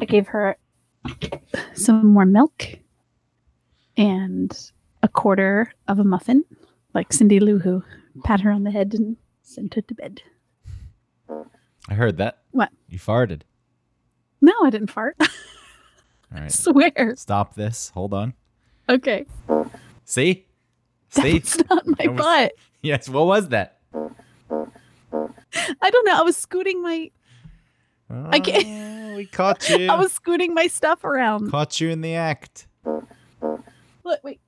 I gave her some more milk and a quarter of a muffin, like Cindy Lou Who. Pat her on the head and sent her to bed. I heard that. What? You farted. No, I didn't fart. All I swear. Stop this. Hold on. Okay. See? See? That's not my was- butt. yes. What was that? I don't know. I was scooting my uh, I can't- we caught you. I was scooting my stuff around. caught you in the act. Look, wait.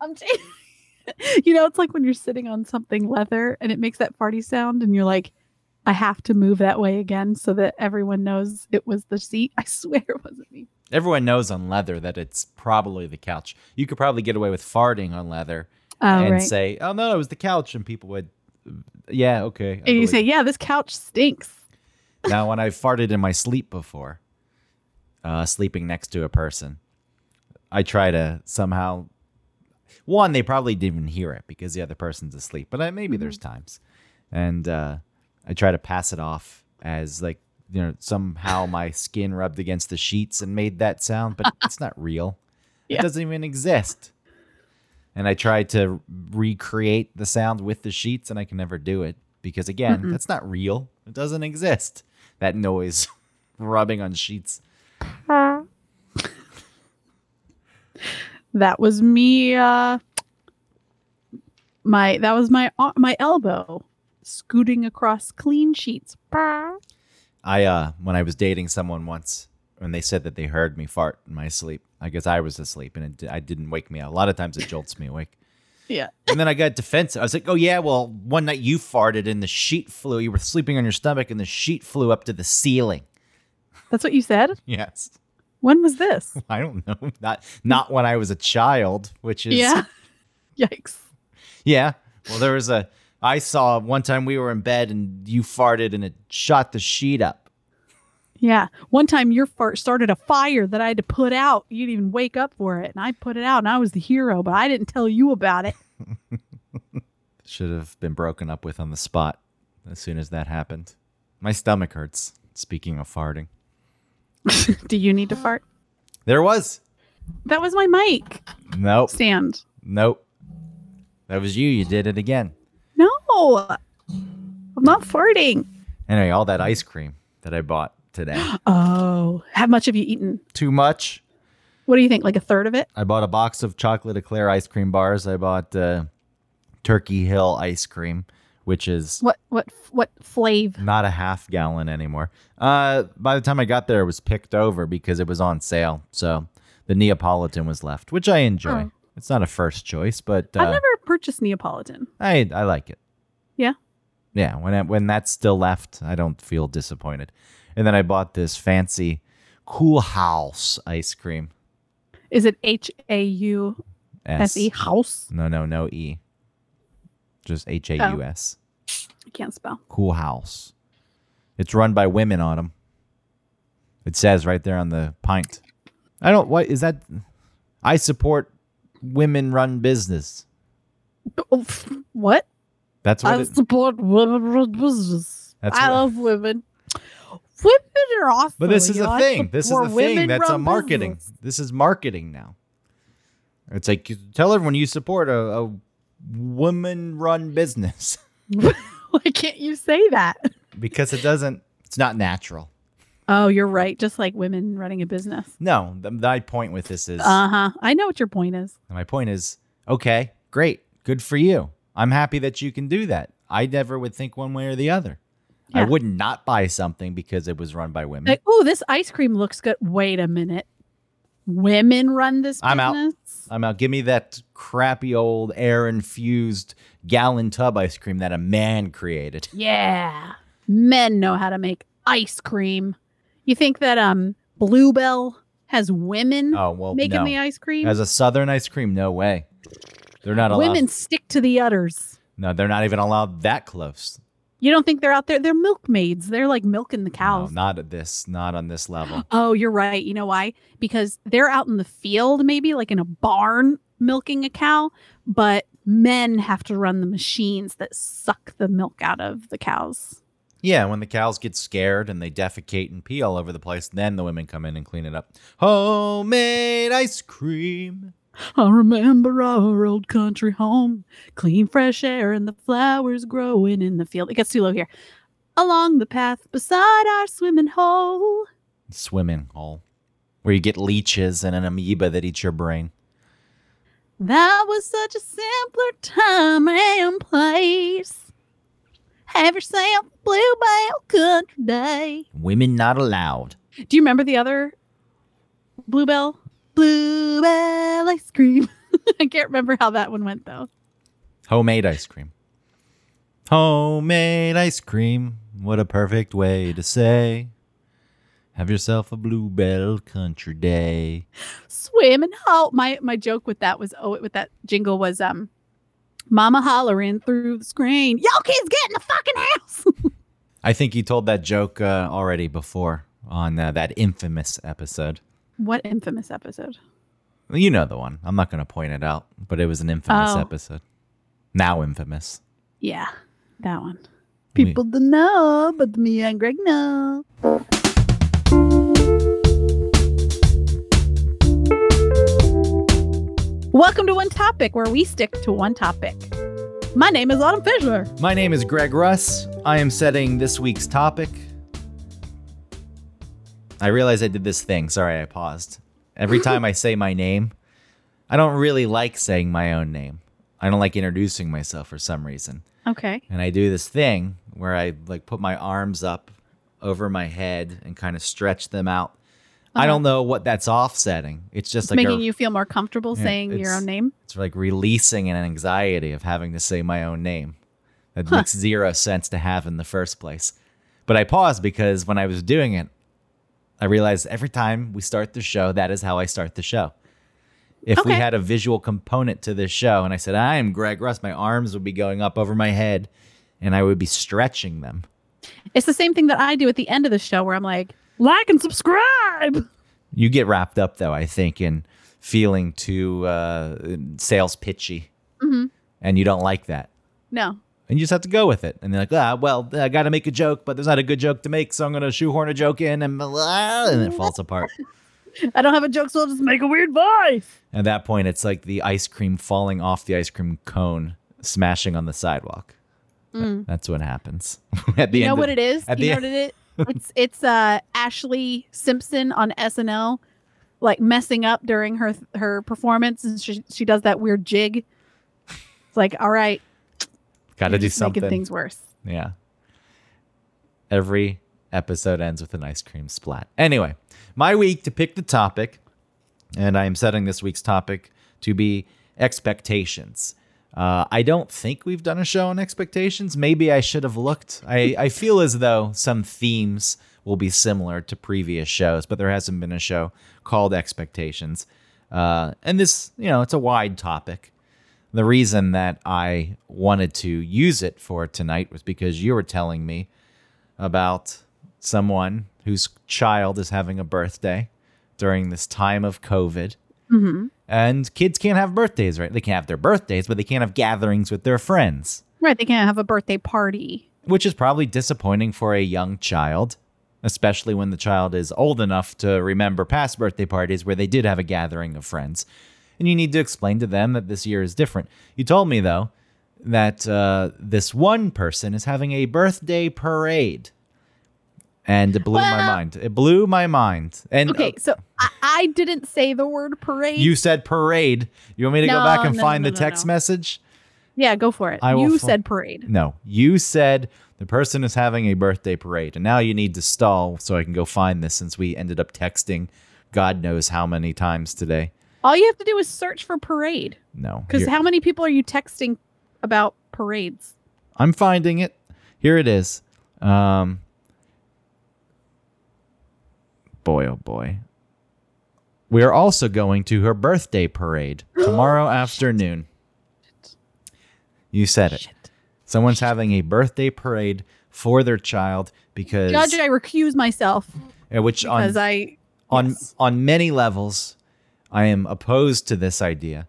I'm t- You know, it's like when you're sitting on something leather and it makes that farty sound and you're like I have to move that way again so that everyone knows it was the seat. I swear it wasn't me. Everyone knows on leather that it's probably the couch. You could probably get away with farting on leather Oh, and right. say, "Oh no, it was the couch," and people would, "Yeah, okay." I and you say, "Yeah, this couch stinks." Now, when I farted in my sleep before, uh, sleeping next to a person, I try to somehow. One, they probably didn't even hear it because the other person's asleep, but I, maybe Mm-hmm. there's times, and uh, I try to pass it off as like you know somehow my skin rubbed against the sheets and made that sound, but it's not real. Yeah. It doesn't even exist. And I tried to recreate the sound with the sheets, and I can never do it because again, Mm-mm. that's not real. It doesn't exist. That noise rubbing on sheets. That was me. Uh, my that was my uh, my elbow scooting across clean sheets. I uh when I was dating someone once, when they said that they heard me fart in my sleep, I guess I was asleep and it, I didn't wake me up. A lot of times it jolts me awake. Yeah. And then I got defensive. I was like, "Oh yeah, well, one night you farted and the sheet flew. You were sleeping on your stomach and the sheet flew up to the ceiling." That's what you said. Yes. When was this? I don't know. Not not when I was a child, which is yeah. Yikes. Yeah. Well, there was a. I saw one time we were in bed and you farted and it shot the sheet up. Yeah. One time your fart started a fire that I had to put out. You didn't even wake up for it. And I put it out and I was the hero, but I didn't tell you about it. Should have been broken up with on the spot as soon as that happened. My stomach hurts. Speaking of farting, Do you need to fart? there was That was my mic nope, stand. nope. That was you. You did it again. No. I'm not farting. Anyway, all that ice cream that I bought today. Oh. How much have you eaten? Too much. What do you think? Like a third of it? I bought a box of chocolate eclair ice cream bars. I bought uh, Turkey Hill ice cream, which is What what what flav? not a half gallon anymore. Uh, by the time I got there, it was picked over because it was on sale. So the Neapolitan was left, which I enjoy. Oh. It's not a first choice, but uh, I've never purchased Neapolitan. I I like it. Yeah. Yeah, when when that's still left, I don't feel disappointed. And then I bought this fancy Coolhaus ice cream. Is it H A U S E house? No, no, no E. Just H A U S. Oh. I can't spell. Coolhaus. It's run by women on them. It says right there on the pint. I don't. What is that? I support women-run business. Oh, what? That's what. I It, support women run business. That's I what- love women. Women are awesome. but this is you a thing. This is the thing. That's a marketing. business. This is marketing now. It's like tell everyone you support a, a woman-run business Why can't you say that? because it doesn't. It's not natural. Oh, you're right. Just like women running a business. No, the, my point with this is. Uh huh. I know what your point is. My point is, okay, great, good for you. I'm happy that you can do that. I never would think one way or the other. I would not buy something because it was run by women. Like, oh, this ice cream looks good. Wait a minute. Women run this business? I'm out. I'm out. Give me that crappy old air infused gallon tub ice cream that a man created. Yeah. Men know how to make ice cream. You think that um Bluebell has women Oh well, making no. the ice cream? As a southern ice cream, no way. They're not allowed. women stick to the udders. No, they're not even allowed that close. You don't think they're out there? They're milkmaids. They're like milking the No, cows. not at this. Not on this level. Oh, you're right. You know why? Because they're out in the field, maybe like in a barn milking a cow, but men have to run the machines that suck the milk out of the cows. Yeah, when the cows get scared and they defecate and pee all over the place, then the women come in and clean it up. Homemade ice cream. I remember our old country home, clean fresh air and the flowers growing in the field. It gets too low here. Along the path beside our swimming hole. Swimming hole. Where you get leeches and an amoeba that eats your brain. That was such a simpler time and place. Have yourself a bluebell country day. Women not allowed. Do you remember the other bluebell? Bluebell ice cream. I can't remember how that one went though. Homemade ice cream. Homemade ice cream. What a perfect way to say. Have yourself a bluebell country day. Swimming hole. My my joke with that was oh with that jingle was um Mama hollering through the screen. Y'all kids get in the fucking house. I think you told that joke uh, already before on uh, that infamous episode. What infamous episode? You know the one. I'm not going to point it out, but it was an infamous Oh. episode. Now infamous. Yeah, that one. We- People don't know, but me and Greg know. Welcome to One Topic, where we stick to one topic. My name is Autumn Fischler. My name is Greg Russ. I am setting this week's topic. I realize I did this thing. Sorry, I paused. Every time I say my name, I don't really like saying my own name. I don't like introducing myself for some reason. Okay. And I do this thing where I like put my arms up over my head and kind of stretch them out. I uh-huh. don't know what that's offsetting. It's just It's like making a, you feel more comfortable Yeah, saying your own name. it's like releasing an anxiety of having to say my own name. That makes zero sense to have in the first place. But I paused because when I was doing it, I realized every time we start the show, that is how I start the show. If we had a visual component to this show and I said, I am Greg Russ, my arms would be going up over my head and I would be stretching them. It's the same thing that I do at the end of the show where I'm like, like and subscribe. You get wrapped up, though, I think, in feeling too uh, sales pitchy. Mhm. And you don't like that. No. And you just have to go with it. And they're like, ah, well, I got to make a joke, but there's not a good joke to make, so I'm going to shoehorn a joke in, and blah, and it falls apart. I don't have a joke, so I'll just make a weird voice. At that point, it's like the ice cream falling off the ice cream cone, smashing on the sidewalk. That's what happens at the You know end. what of, it is? at You the know end- what it is? It's it's uh Ashlee Simpson on SNL, like messing up during her her performance, and she she does that weird jig. It's like, all right, Got to do just making things worse. Yeah. Every episode ends with an ice cream splat. Anyway, my week to pick the topic, and I am setting this week's topic to be expectations. Uh, I don't think we've done a show on expectations. Maybe I should have looked. I, I feel as though some themes will be similar to previous shows, but there hasn't been a show called Expectations. Uh, and this, you know, it's a wide topic. The reason that I wanted to use it for tonight was because you were telling me about someone whose child is having a birthday during this time of COVID. hmm And kids can't have birthdays, right? They can have their birthdays, but they can't have gatherings with their friends, Right, they can't have a birthday party. which is probably disappointing for a young child, especially when the child is old enough to remember past birthday parties where they did have a gathering of friends. And you need to explain to them that this year is different. You told me, though, that uh, this one person is having a birthday parade. And it blew my mind. It blew my mind. And Okay, uh, so I, I didn't say the word parade. you said parade. You want me to go back and no, find no, the text no. message? yeah, go for it. I You said parade. No, you said the person is having a birthday parade, and now you need to stall so I can go find this since we ended up texting God knows how many times today. All you have to do is search for parade. No, Because how many people are you texting about parades? I'm finding it. Here it is. Um, boy, oh boy. We are also going to her birthday parade tomorrow afternoon. You said it. Shit. Someone's having a birthday parade for their child because Judge, I recuse myself uh, which on because I on yes. on many levels I am opposed to this idea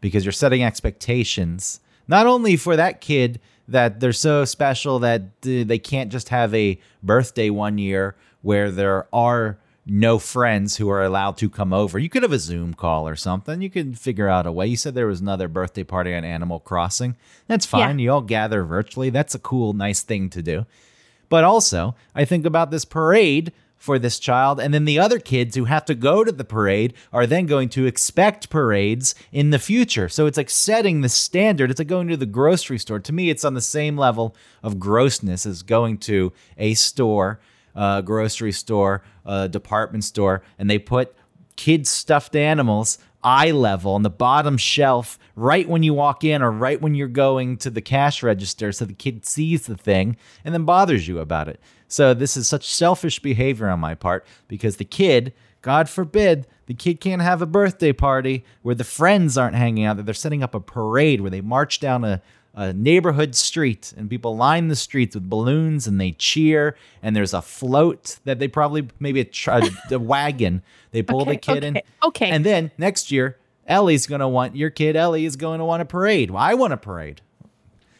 because you're setting expectations not only for that kid that they're so special that uh, they can't just have a birthday one year where there are no friends who are allowed to come over. You could have a Zoom call or something. You could figure out a way. You said there was another birthday party on Animal Crossing. That's fine. You all gather virtually. That's a cool, nice thing to do. But also, I think about this parade for this child. And then the other kids who have to go to the parade are then going to expect parades in the future. So it's like setting the standard. It's like going to the grocery store. To me, it's on the same level of grossness as going to a store, a grocery store, a department store, and they put kids' stuffed animals eye level on the bottom shelf right when you walk in or right when you're going to the cash register so the kid sees the thing and then bothers you about it. So this is such selfish behavior on my part because the kid, God forbid, the kid can't have a birthday party where the friends aren't hanging out, that they're setting up a parade where they march down a, a neighborhood street and people line the streets with balloons and they cheer and there's a float that they probably maybe a, tr- a wagon they pull Okay, the kid okay, in okay. and then next year ellie's going to want your kid ellie is going to want a parade well i want a parade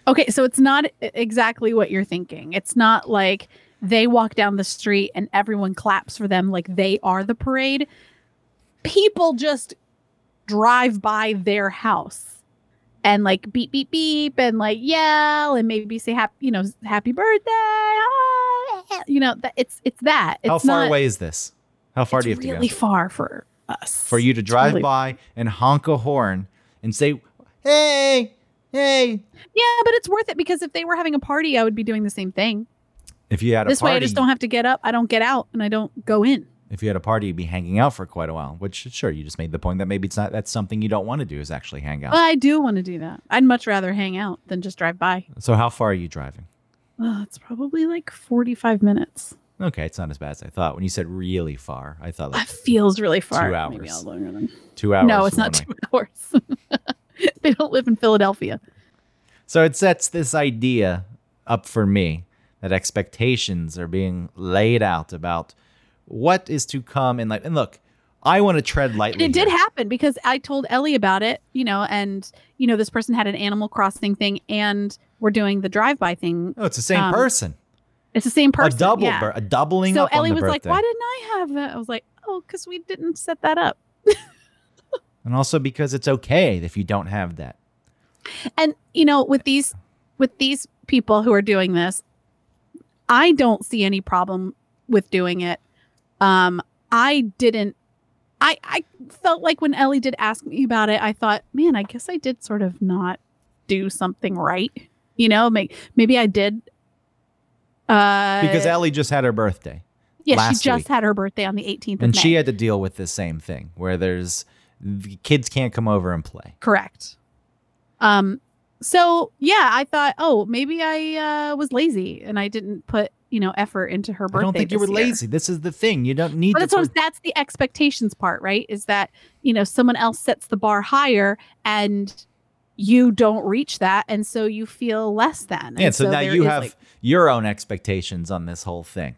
Okay, so it's not exactly what you're thinking. It's not like they walk down the street and everyone claps for them like they are the parade. People just drive by their house and like beep beep beep and like yell and maybe say happy, you know, happy birthday. ah, You know, that it's it's that. It's how far not, away is this how far do you have really to go far for us. for you to drive really- by and honk a horn and say hey hey Yeah, but it's worth it because if they were having a party, I would be doing the same thing. if you had a This way I just don't have to get up, I don't get out, and I don't go in. If you had a party, you'd be hanging out for quite a while. Which, sure, you just made the point that maybe it's not. That's something you don't want to do is actually hang out. Well, I do want to do that. I'd much rather hang out than just drive by. so, how far are you driving? Oh, it's probably like 45 minutes. Okay, it's not as bad as I thought. When you said really far, I thought That feels really far. Two Maybe hours. I'll longer than. two hours. no, it's not way. two hours. they don't live in Philadelphia. So it sets this idea up for me that expectations are being laid out about what is to come in life. And look, I want to tread And lightly. it did happen because I told Ellie about it, you know, and, you know, this person had an Animal Crossing thing and we're doing the drive by thing. Oh, it's the same um, person. It's the same person. a double, yeah. bir- a doubling So up on Ellie was like, why didn't I have that? I was like, oh, because we didn't set that up. and also because it's okay if you don't have that. and you know with these with these people who are doing this i don't see any problem with doing it um i didn't i i felt like when ellie did ask me about it i thought man i guess i did sort of not do something right you know maybe, maybe i did uh Because Ellie just had her birthday. yeah she just week. had her birthday on the 18th of and May. she had to deal with the same thing where there's the kids can't come over and play. Correct. Um so yeah, I thought, oh, maybe I uh was lazy and I didn't put, you know, effort into her birthday. I don't think you were year. lazy. This is the thing. You don't need But to that's what, that's the expectations part, right? Is that, you know, someone else sets the bar higher and you don't reach that and so you feel less than. Yeah, And so, now you have like- your own expectations on this whole thing.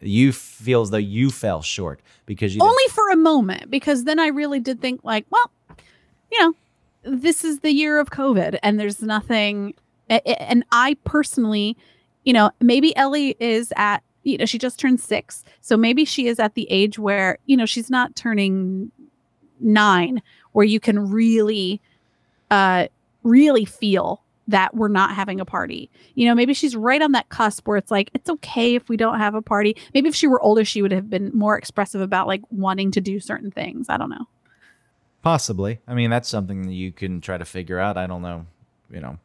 You feel as though you fell short because you only for a moment because then I really did think like, well, you know, this is the year of COVID and there's nothing and I personally, you know, maybe Ellie is at you know, she just turned 6. So maybe she is at the age where, you know, she's not turning 9 where you can really uh really feel that we're not having a party. You know, maybe she's right on that cusp where it's like, it's okay if we don't have a party. Maybe if she were older, she would have been more expressive about like wanting to do certain things. I don't know. Possibly. I mean, that's something that you can try to figure out. I don't know. You know,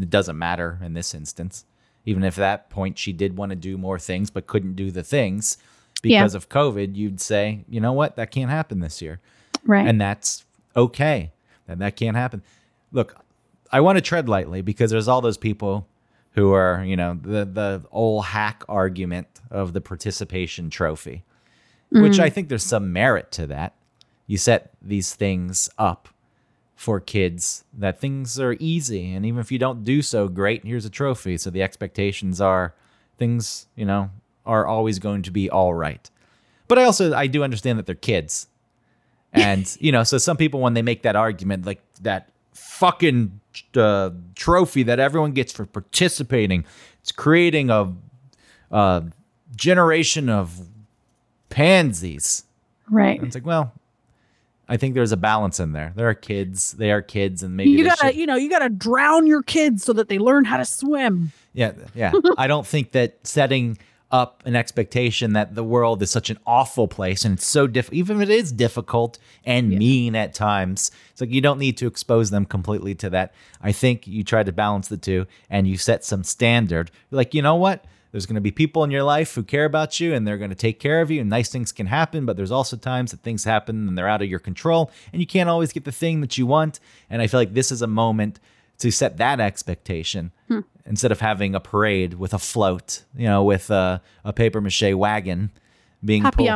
it doesn't matter in this instance. Even if at that point she did want to do more things but couldn't do the things Yeah. because of COVID, you'd say, you know what, that can't happen this year. Right. and that's okay. That that can't happen. Look, I want to tread lightly because there's all those people who are, you know, the the old hack argument of the participation trophy, which Mm. I think there's some merit to that. You set these things up for kids that things are easy, and even if you don't do so great, here's a trophy. So the expectations are things, you know, are always going to be all right. But I also I do understand that they're kids. And, you know, so some people when they make that argument, like that fucking uh, trophy that everyone gets for participating. It's creating a, a generation of pansies. Right. And it's like, well, I think there's a balance in there. There are kids, they are kids, and maybe You gotta, should- you know, you gotta drown your kids so that they learn how to swim. Yeah, yeah. I don't think that setting up an expectation that the world is such an awful place and it's so diff even if it is difficult and mean at times it's like you don't need to expose them completely to that i think you try to balance the two and you set some standard like you know what there's going to be people in your life who care about you and they're going to take care of you and nice things can happen but there's also times that things happen and they're out of your control and you can't always get the thing that you want and i feel like this is a moment to set that expectation hmm. instead of having a parade with a float, you know, with a, a paper mache wagon being pulled,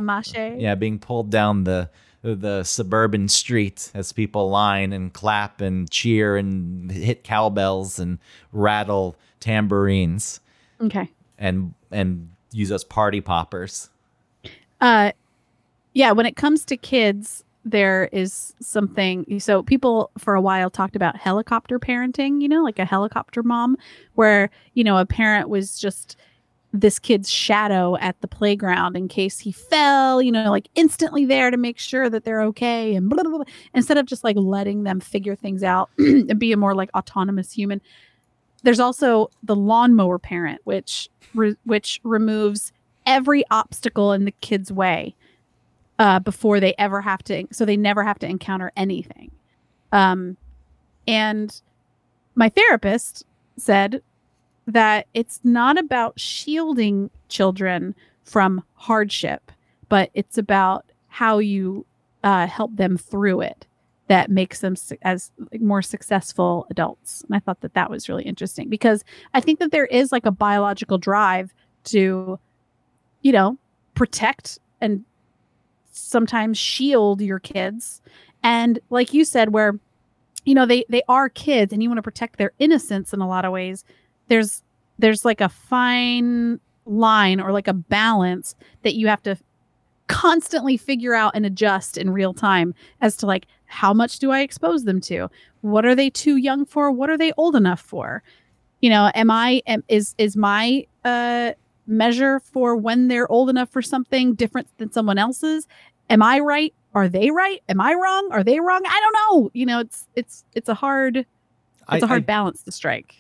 yeah, being pulled down the the suburban street as people line and clap and cheer and hit cowbells and rattle tambourines. Okay. And and use us party poppers. Uh, yeah. When it comes to kids, there is something. So people for a while talked about helicopter parenting. You know, like a helicopter mom, where you know a parent was just this kid's shadow at the playground in case he fell. You know, like instantly there to make sure that they're okay, and blah, blah, blah, instead of just like letting them figure things out and be a more like autonomous human. There's also the lawnmower parent, which re- which removes every obstacle in the kid's way uh, before they ever have to, so they never have to encounter anything. Um, and my therapist said that it's not about shielding children from hardship, but it's about how you uh, help them through it that makes them su- as like, more successful adults. And I thought that that was really interesting because I think that there is like a biological drive to, you know, protect and sometimes shield your kids. And like you said, where, you know, they they are kids and you want to protect their innocence in a lot of ways. There's there's like a fine line or like a balance that you have to constantly figure out and adjust in real time as to like how much do I expose them to? What are they too young for? What are they old enough for? You know, am I am, is is my uh measure for when they're old enough for something different than someone else's? Am I right? Are they right? Am I wrong? Are they wrong? I don't know. You know, it's it's it's a hard it's I- a hard I- balance to strike.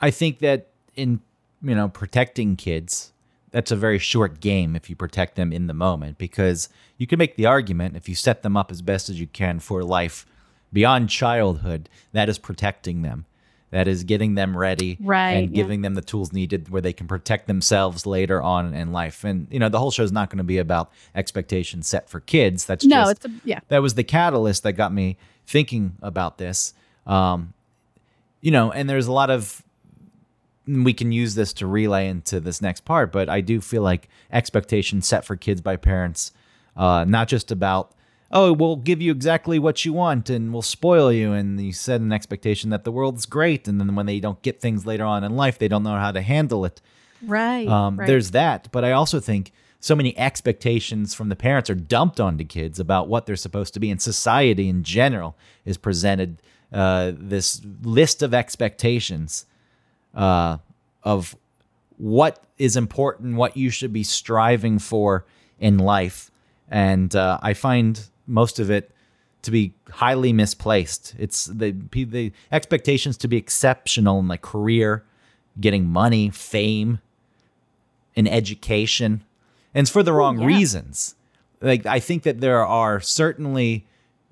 I think that in you know protecting kids, that's a very short game if you protect them in the moment because you can make the argument if you set them up as best as you can for life beyond childhood, that is protecting them. That is getting them ready Right, and yeah. giving them the tools needed where they can protect themselves later on in life. And you know, the whole show is not going to be about expectations set for kids. That's No, just it's a yeah. that was the catalyst that got me thinking about this. Um, you know, and there's a lot of we can use this to relay into this next part, but I do feel like expectations set for kids by parents, uh, not just about oh we'll give you exactly what you want and we'll spoil you, and you set an expectation that the world's great, and then when they don't get things later on in life, they don't know how to handle it. Right. Um, right. There's that, but I also think so many expectations from the parents are dumped onto kids about what they're supposed to be, and society in general is presented uh, this list of expectations uh, of what is important, what you should be striving for in life, and uh, I find most of it to be highly misplaced. It's the the expectations to be exceptional in like career, getting money, fame, in education, and it's for the wrong yeah. reasons. Like I think that there are certainly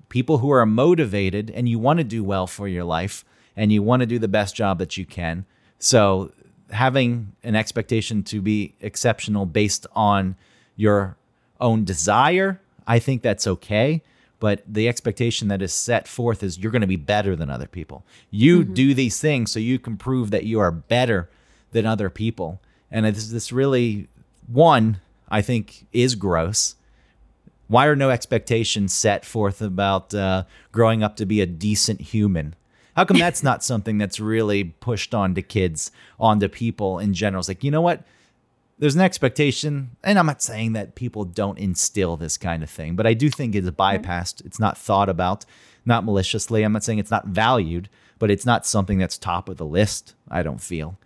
people who are motivated and you want to do well for your life and you want to do the best job that you can. So having an expectation to be exceptional based on your own desire, I think that's okay. But the expectation that is set forth is you're going to be better than other people. You do these things so you can prove that you are better than other people. And this this really one I think is gross. Why are no expectations set forth about uh, growing up to be a decent human? How come that's not something that's really pushed onto kids, onto people in general? It's like, you know what? there's an expectation, and I'm not saying that people don't instill this kind of thing, but I do think it's bypassed. It's not thought about, not maliciously. I'm not saying it's not valued, but it's not something that's top of the list. I don't feel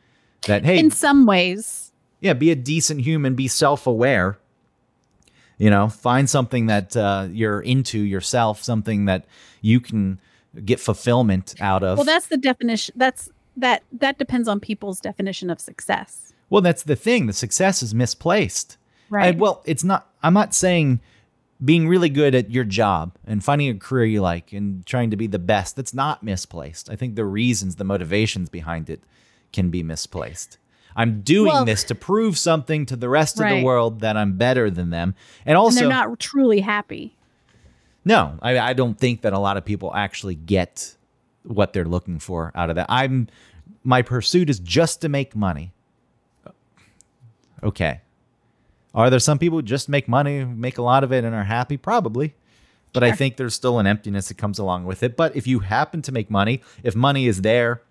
that. Hey, In some ways, yeah, be a decent human, be self aware. You know, find something that uh, you're into yourself, something that you can get fulfillment out of. well, that's the definition. That's that that depends on people's definition of success, Well, that's the thing. The success is misplaced. right? I- well, it's not. I'm not saying being really good at your job and finding a career you like and trying to be the best. That's not misplaced. I think the reasons, the motivations behind it, can be misplaced. I'm doing Well- this to prove something to the rest of the world that I'm better than them, and and also they're not truly happy. No, I, I don't think that a lot of people actually get what they're looking for out of that. I'm my pursuit is just to make money. Okay. Are there some people who just make money, make a lot of it, and are happy? Probably. But I think there's still an emptiness that comes along with it. But if you happen to make money, if money is there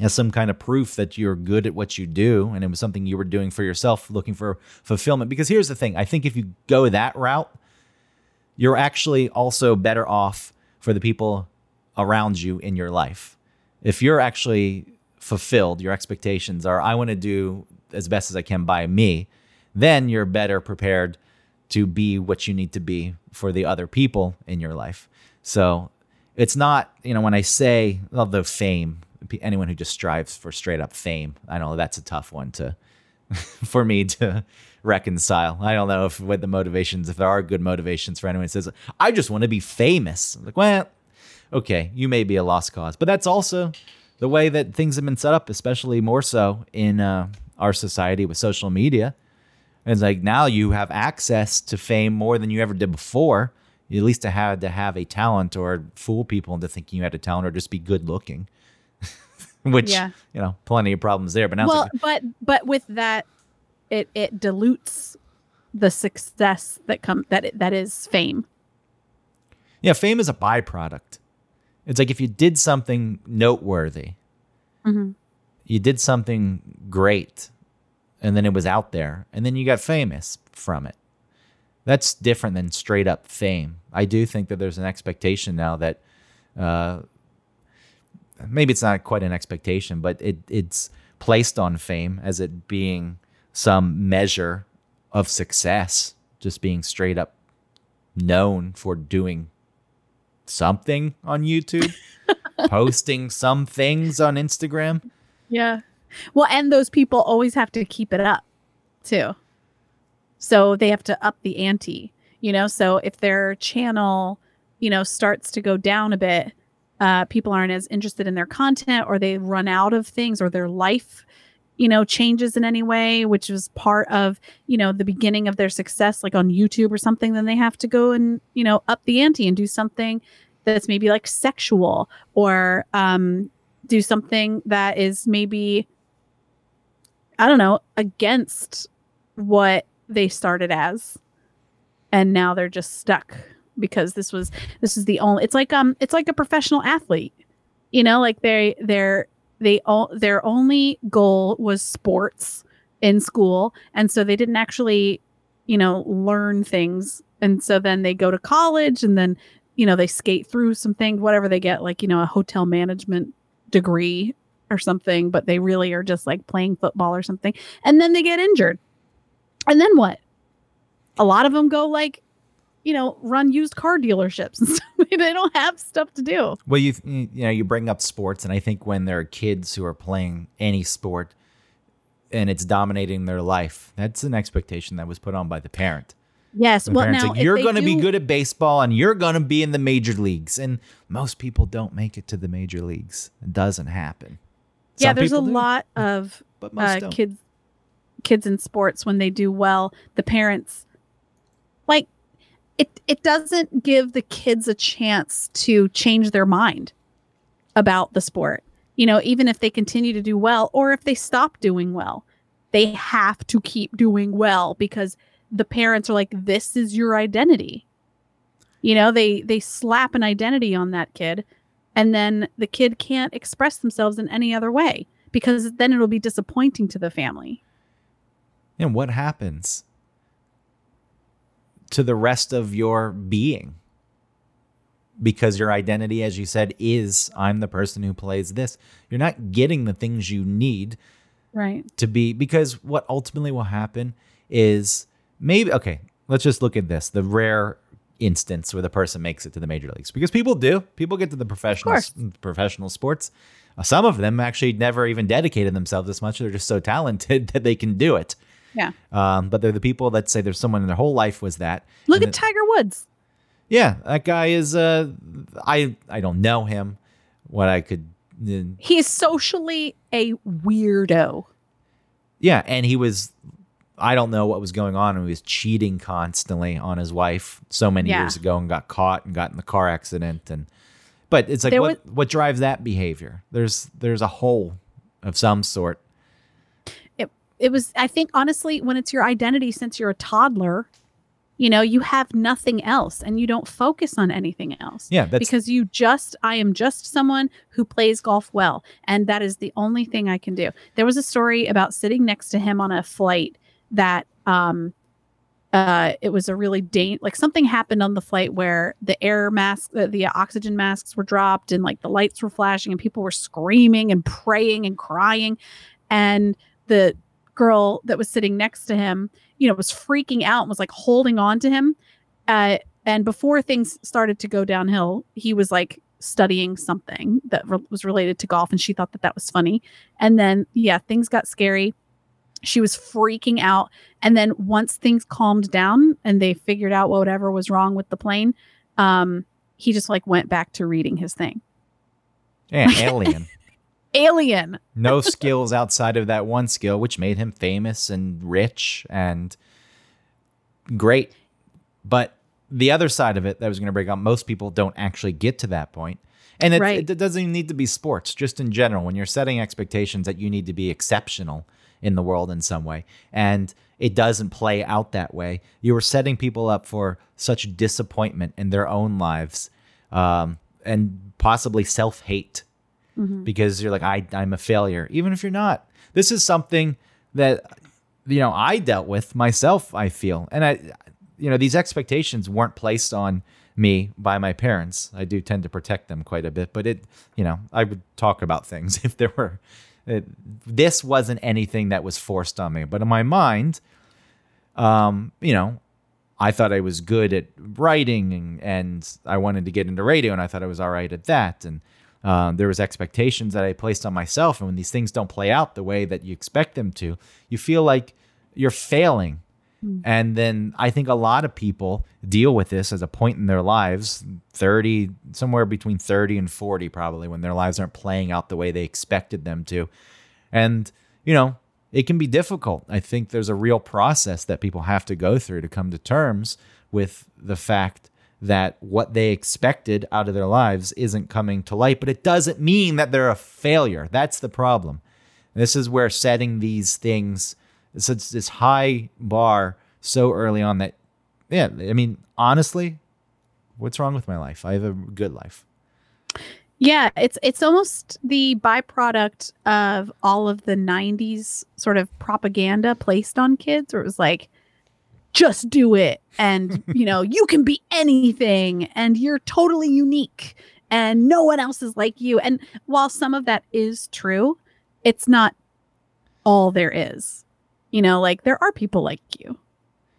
as some kind of proof that you're good at what you do and it was something you were doing for yourself, looking for fulfillment. Because here's the thing I think if you go that route, you're actually also better off for the people around you in your life. If you're actually fulfilled, your expectations are, I want to do as best as I can by me, then you're better prepared to be what you need to be for the other people in your life. So it's not, you know, when I say, oh, although fame, anyone who just strives for straight up fame, I know that's a tough one to, for me to reconcile. I don't know if what the motivations, if there are good motivations for anyone who says, I just want to be famous. Like, well, okay, you may be a lost cause, but that's also the way that things have been set up, especially more so in uh, our society with social media. It's like now you have access to fame more than you ever did before. You at least had to have a talent or fool people into thinking you had a talent or just be good looking. Which, Yeah. you know, plenty of problems there. But now well, like, but but with that, it it dilutes the success that come that it, that is fame. Yeah, fame is a byproduct. It's like if you did something noteworthy, Mhm. you did something great, and then it was out there, and then you got famous from it. That's different than straight up fame. I do think that there's an expectation now that uh, maybe it's not quite an expectation, but it, it's placed on fame as it being some measure of success, just being straight up known for doing something on YouTube, posting some things on Instagram. Yeah. Well, and those people always have to keep it up too. So they have to up the ante, you know? So if their channel, you know, starts to go down a bit, uh, people aren't as interested in their content or they run out of things or their life, you know, changes in any way, which was part of, you know, the beginning of their success, like on YouTube or something, then they have to go and, you know, up the ante and do something that's maybe like sexual or um, do something that is maybe I don't know against what they started as. And now they're just stuck because this was this is the only it's like um it's like a professional athlete. You know like they they're they all their only goal was sports in school. And so they didn't actually you know learn things. And so then they go to college and then you know they skate through some things whatever they get like you know a hotel management degree or something but they really are just like playing football or something. And then they get injured. And then what? A lot of them go like you know run used car dealerships they don't have stuff to do Well, you you know you bring up sports, and I think when there are kids who are playing any sport, and it's dominating their life, that's an expectation that was put on by the parent. yes The well parents now like you're going to be good at baseball, and you're going to be in the major leagues, and most people don't make it to the major leagues. It doesn't happen. yeah Some there's a do, lot of but most uh, kids kids in sports when they do well the parents like it it doesn't give the kids a chance to change their mind about the sport. You know even if they continue to do well or if they stop doing well they have to keep doing well because the parents are like this is your identity. You know they they slap an identity on that kid and then the kid can't express themselves in any other way because then it'll be disappointing to the family. And what happens to the rest of your being? Because your identity, as you said, is I'm the person who plays this. You're not getting the things you need Right. to be because what ultimately will happen is maybe okay let's just look at this the rare instance where the person makes it to the major leagues because people do people get to the professional professional sports Uh, some of them actually never even dedicated themselves this much they're just so talented that they can do it Yeah. um, but they're the people that say there's someone in their whole life was that Look at that- Tiger Woods. yeah that guy is uh i i don't know him what i could uh, He is socially a weirdo. Yeah, and he was I don't know what was going on. And he was cheating constantly on his wife so many Yeah. years ago and got caught and got in the car accident and but it's like There what what drives that behavior? There's there's a hole of some sort. It was i think honestly when it's your identity since you're a toddler you know you have nothing else and you don't focus on anything else. Yeah, that's because you just i am just someone who plays golf well and that is the only thing i can do. There was a story about sitting next to him on a flight that um uh it was a really dang like something happened on the flight where the air mask the, the oxygen masks were dropped and like the lights were flashing and people were screaming and praying and crying. And the girl that was sitting next to him you know was freaking out and was like holding on to him. Uh and before things started to go downhill he was like studying something that re- was related to golf and she thought that that was funny. And then yeah things got scary. She was freaking out. And then once things calmed down and they figured out whatever was wrong with the plane um he just like went back to reading his thing. Yeah, alien. alien no skills outside of that one skill which made him famous and rich and great. But the other side of it that I was going to break up, most people don't actually get to that point. And it, Right. it doesn't even need to be sports, just in general. When you're setting expectations that you need to be exceptional in the world in some way, and it doesn't play out that way, you are setting people up for such disappointment in their own lives um, and possibly self hate Mhm. because you're like, I, I'm a failure, even if you're not. This is something that, you know, I dealt with myself, I feel. And I, you know, these expectations weren't placed on me by my parents. I do tend to protect them quite a bit, but it, you know, I would talk about things if there were, it, this wasn't anything that was forced on me. But in my mind, um, you know, I thought I was good at writing and, and I wanted to get into radio and I thought I was all right at that. And um, there was expectations that I placed on myself. And when these things don't play out the way that you expect them to, you feel like you're failing. And then I think a lot of people deal with this as a point in their lives 30, somewhere between 30 and 40, probably, when their lives aren't playing out the way they expected them to. And, you know, it can be difficult. I think there's a real process that people have to go through to come to terms with the fact that what they expected out of their lives isn't coming to light, but it doesn't mean that they're a failure. That's the problem. This is where setting these things, it's this high bar so early on that, yeah, I mean, honestly, what's wrong with my life? I have a good life. Yeah, it's it's almost the byproduct of all of the 90s sort of propaganda placed on kids where it was like just do it and you know, you can be anything and you're totally unique and no one else is like you. And while some of that is true, it's not all there is. You know, like there are people like you.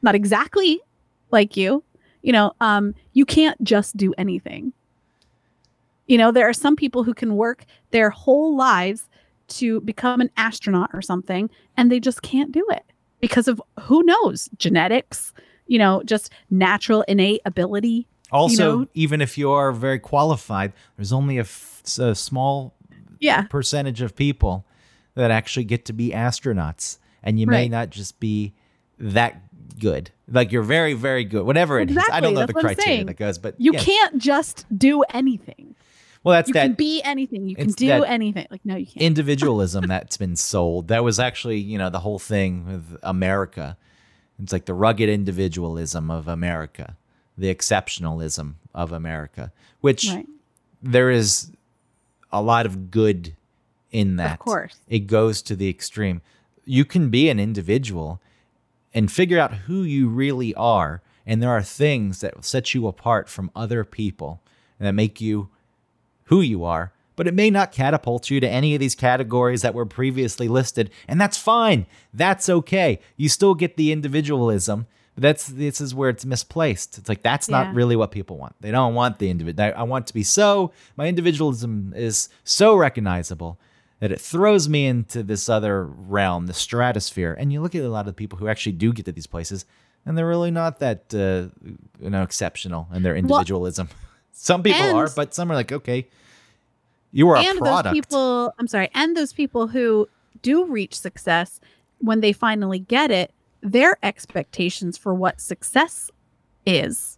Not exactly like you. You know, um you can't just do anything. You know, there are some people who can work their whole lives to become an astronaut or something, and they just can't do it because of who knows, genetics, you know, just natural innate ability. Also, know- even if you are very qualified, there's only a, f- a small Yeah. percentage of people that actually get to be astronauts, and you may not just be that good. Like you're very, very good, whatever it is. I don't know that's the criteria that goes, but You yeah. can't just do anything. Well, that's You that can be anything. You can do anything. Like, no, you can't. individualism that's been sold. That was actually, you know, the whole thing with America. It's like the rugged individualism of America, the exceptionalism of America, which right. there is a lot of good in that. Of course. It goes to the extreme. You can be an individual and figure out who you really are. And there are things that set you apart from other people and that make you who you are. But it may not catapult you to any of these categories that were previously listed. And that's fine. That's okay. You still get the individualism. But that's this is where it's misplaced. It's like that's Yeah. not really what people want. They don't want the individual. I, I want to be so my individualism is so recognizable that it throws me into this other realm, the stratosphere. And you look at a lot of people who actually do get to these places, and they're really not that uh, you know exceptional in their individualism. some people and- are, but some are like, okay, you are a and product. those people i'm sorry and those people who do reach success when they finally get it their expectations for what success is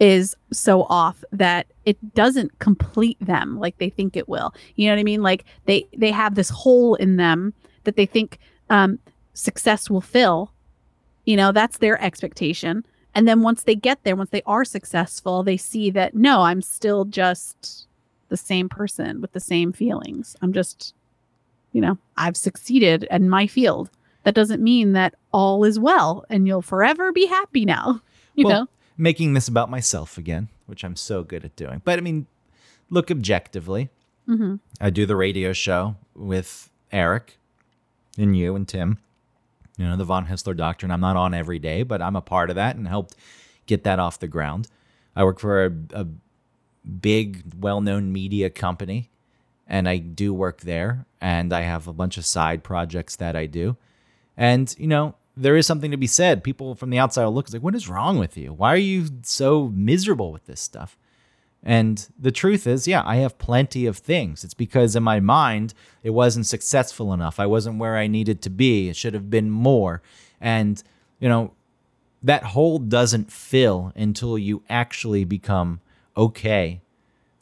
is so off that it doesn't complete them like they think it will. You know what i mean? Like they they have this hole in them that they think um success will fill. You know that's their expectation and then once they get there once they are successful they see that no i'm still just the same person with the same feelings. I'm just, you know, I've succeeded in my field. That doesn't mean that all is well and you'll forever be happy now. You Well, know? making this about myself again, which I'm so good at doing. But I mean, look objectively. hmm I do the radio show with Eric and you and Tim. You know, the Von Haessler Doctrine. I'm not on every day, but I'm a part of that and helped get that off the ground. I work for a, a big, well known media company, and I do work there. And I have a bunch of side projects that I do. And, you know, there is something to be said. People from the outside will look it's like, what is wrong with you? Why are you so miserable with this stuff? And the truth is, yeah, I have plenty of things. It's because in my mind, it wasn't successful enough. I wasn't where I needed to be. It should have been more. And, you know, that hole doesn't fill until you actually become okay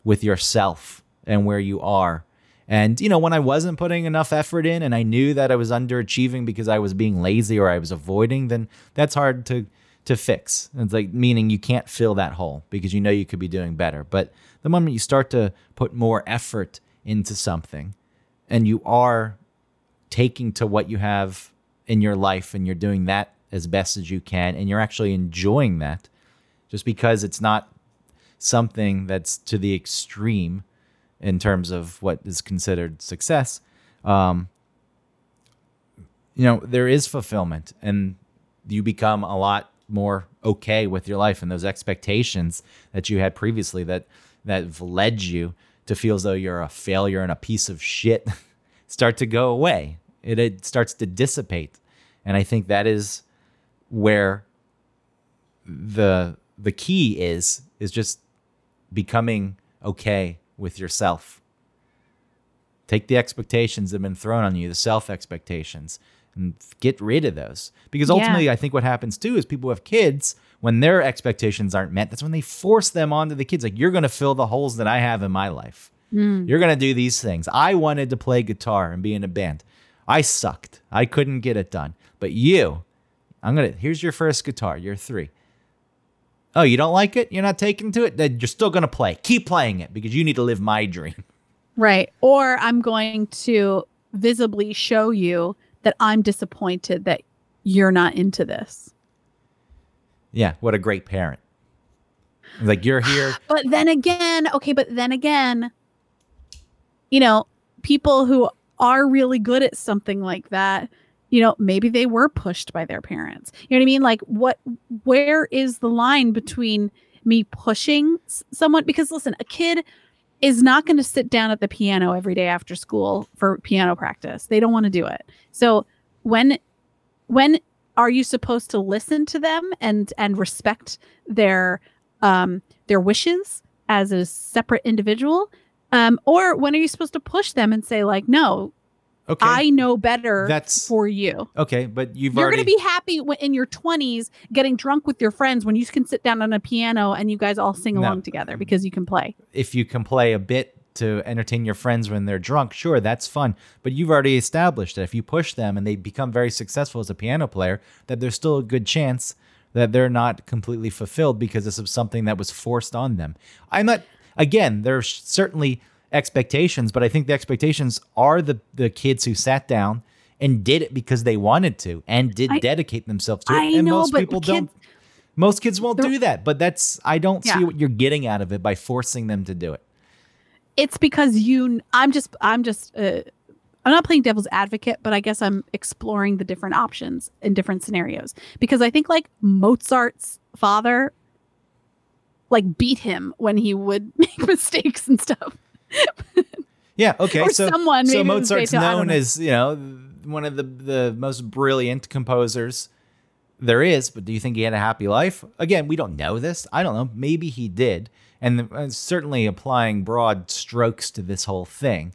with yourself and where you are. And, you know, when I wasn't putting enough effort in and I knew that I was underachieving because I was being lazy or I was avoiding, then that's hard to to fix. It's like meaning you can't fill that hole because you know you could be doing better. But the moment you start to put more effort into something and you are taking to what you have in your life and you're doing that as best as you can and you're actually enjoying that just because it's not something that's to the extreme in terms of what is considered success um, you know there is fulfillment and you become a lot more okay with your life and those expectations that you had previously that that led you to feel as though you're a failure and a piece of shit start to go away. It, it starts to dissipate. And i think that is where the the key is is just becoming okay with yourself. Take the expectations that have been thrown on you the self expectations and get rid of those because Yeah. ultimately i think what happens too is people have kids when their expectations aren't met that's when they force them onto the kids like you're going to fill the holes that i have in my life mm. you're going to do these things i wanted to play guitar and be in a band i sucked i couldn't get it done but you i'm going to here's your first guitar you're three Oh, you don't like it? You're not taking to it? Then you're still going to play. Keep playing it because you need to live my dream. Right. Or I'm going to visibly show you that I'm disappointed that you're not into this. Yeah, what a great parent. Like you're here. But then again, okay, but then again, you know, people who are really good at something like that, you know, maybe they were pushed by their parents. You know what I mean? Like what where is the line between me pushing someone because listen, a kid is not going to sit down at the piano every day after school for piano practice. They don't want to do it. So when when are you supposed to listen to them and and respect their um their wishes as a separate individual um or when are you supposed to push them and say like no Okay. i know better That's- for you okay, but you've you're already going to be happy when, in your 20s getting drunk with your friends when you can sit down on a piano and you guys all sing No. along together because you can play if you can play a bit to entertain your friends when they're drunk, sure, that's fun. But you've already established that if you push them and they become very successful as a piano player, that there's still a good chance that they're not completely fulfilled because this is something that was forced on them. I'm not again, there's certainly expectations, but I think the expectations are the the kids who sat down and did it because they wanted to and did I- dedicate themselves to it. I and know, most but people kids- don't. Most kids won't do that, but that's I don't see what you're getting out of it by forcing them to do it. it's because you i'm just i'm just uh, i'm not playing devil's advocate but i guess i'm exploring the different options in different scenarios because i think like mozart's father like beat him when he would make mistakes and stuff Yeah. Okay. Or so someone, so maybe it was Mozart's Beethoven, known know. as you know one of the the most brilliant composers there is. But do you think he had a happy life? Again, we don't know this. I don't know. Maybe he did, and uh, certainly applying broad strokes to this whole thing.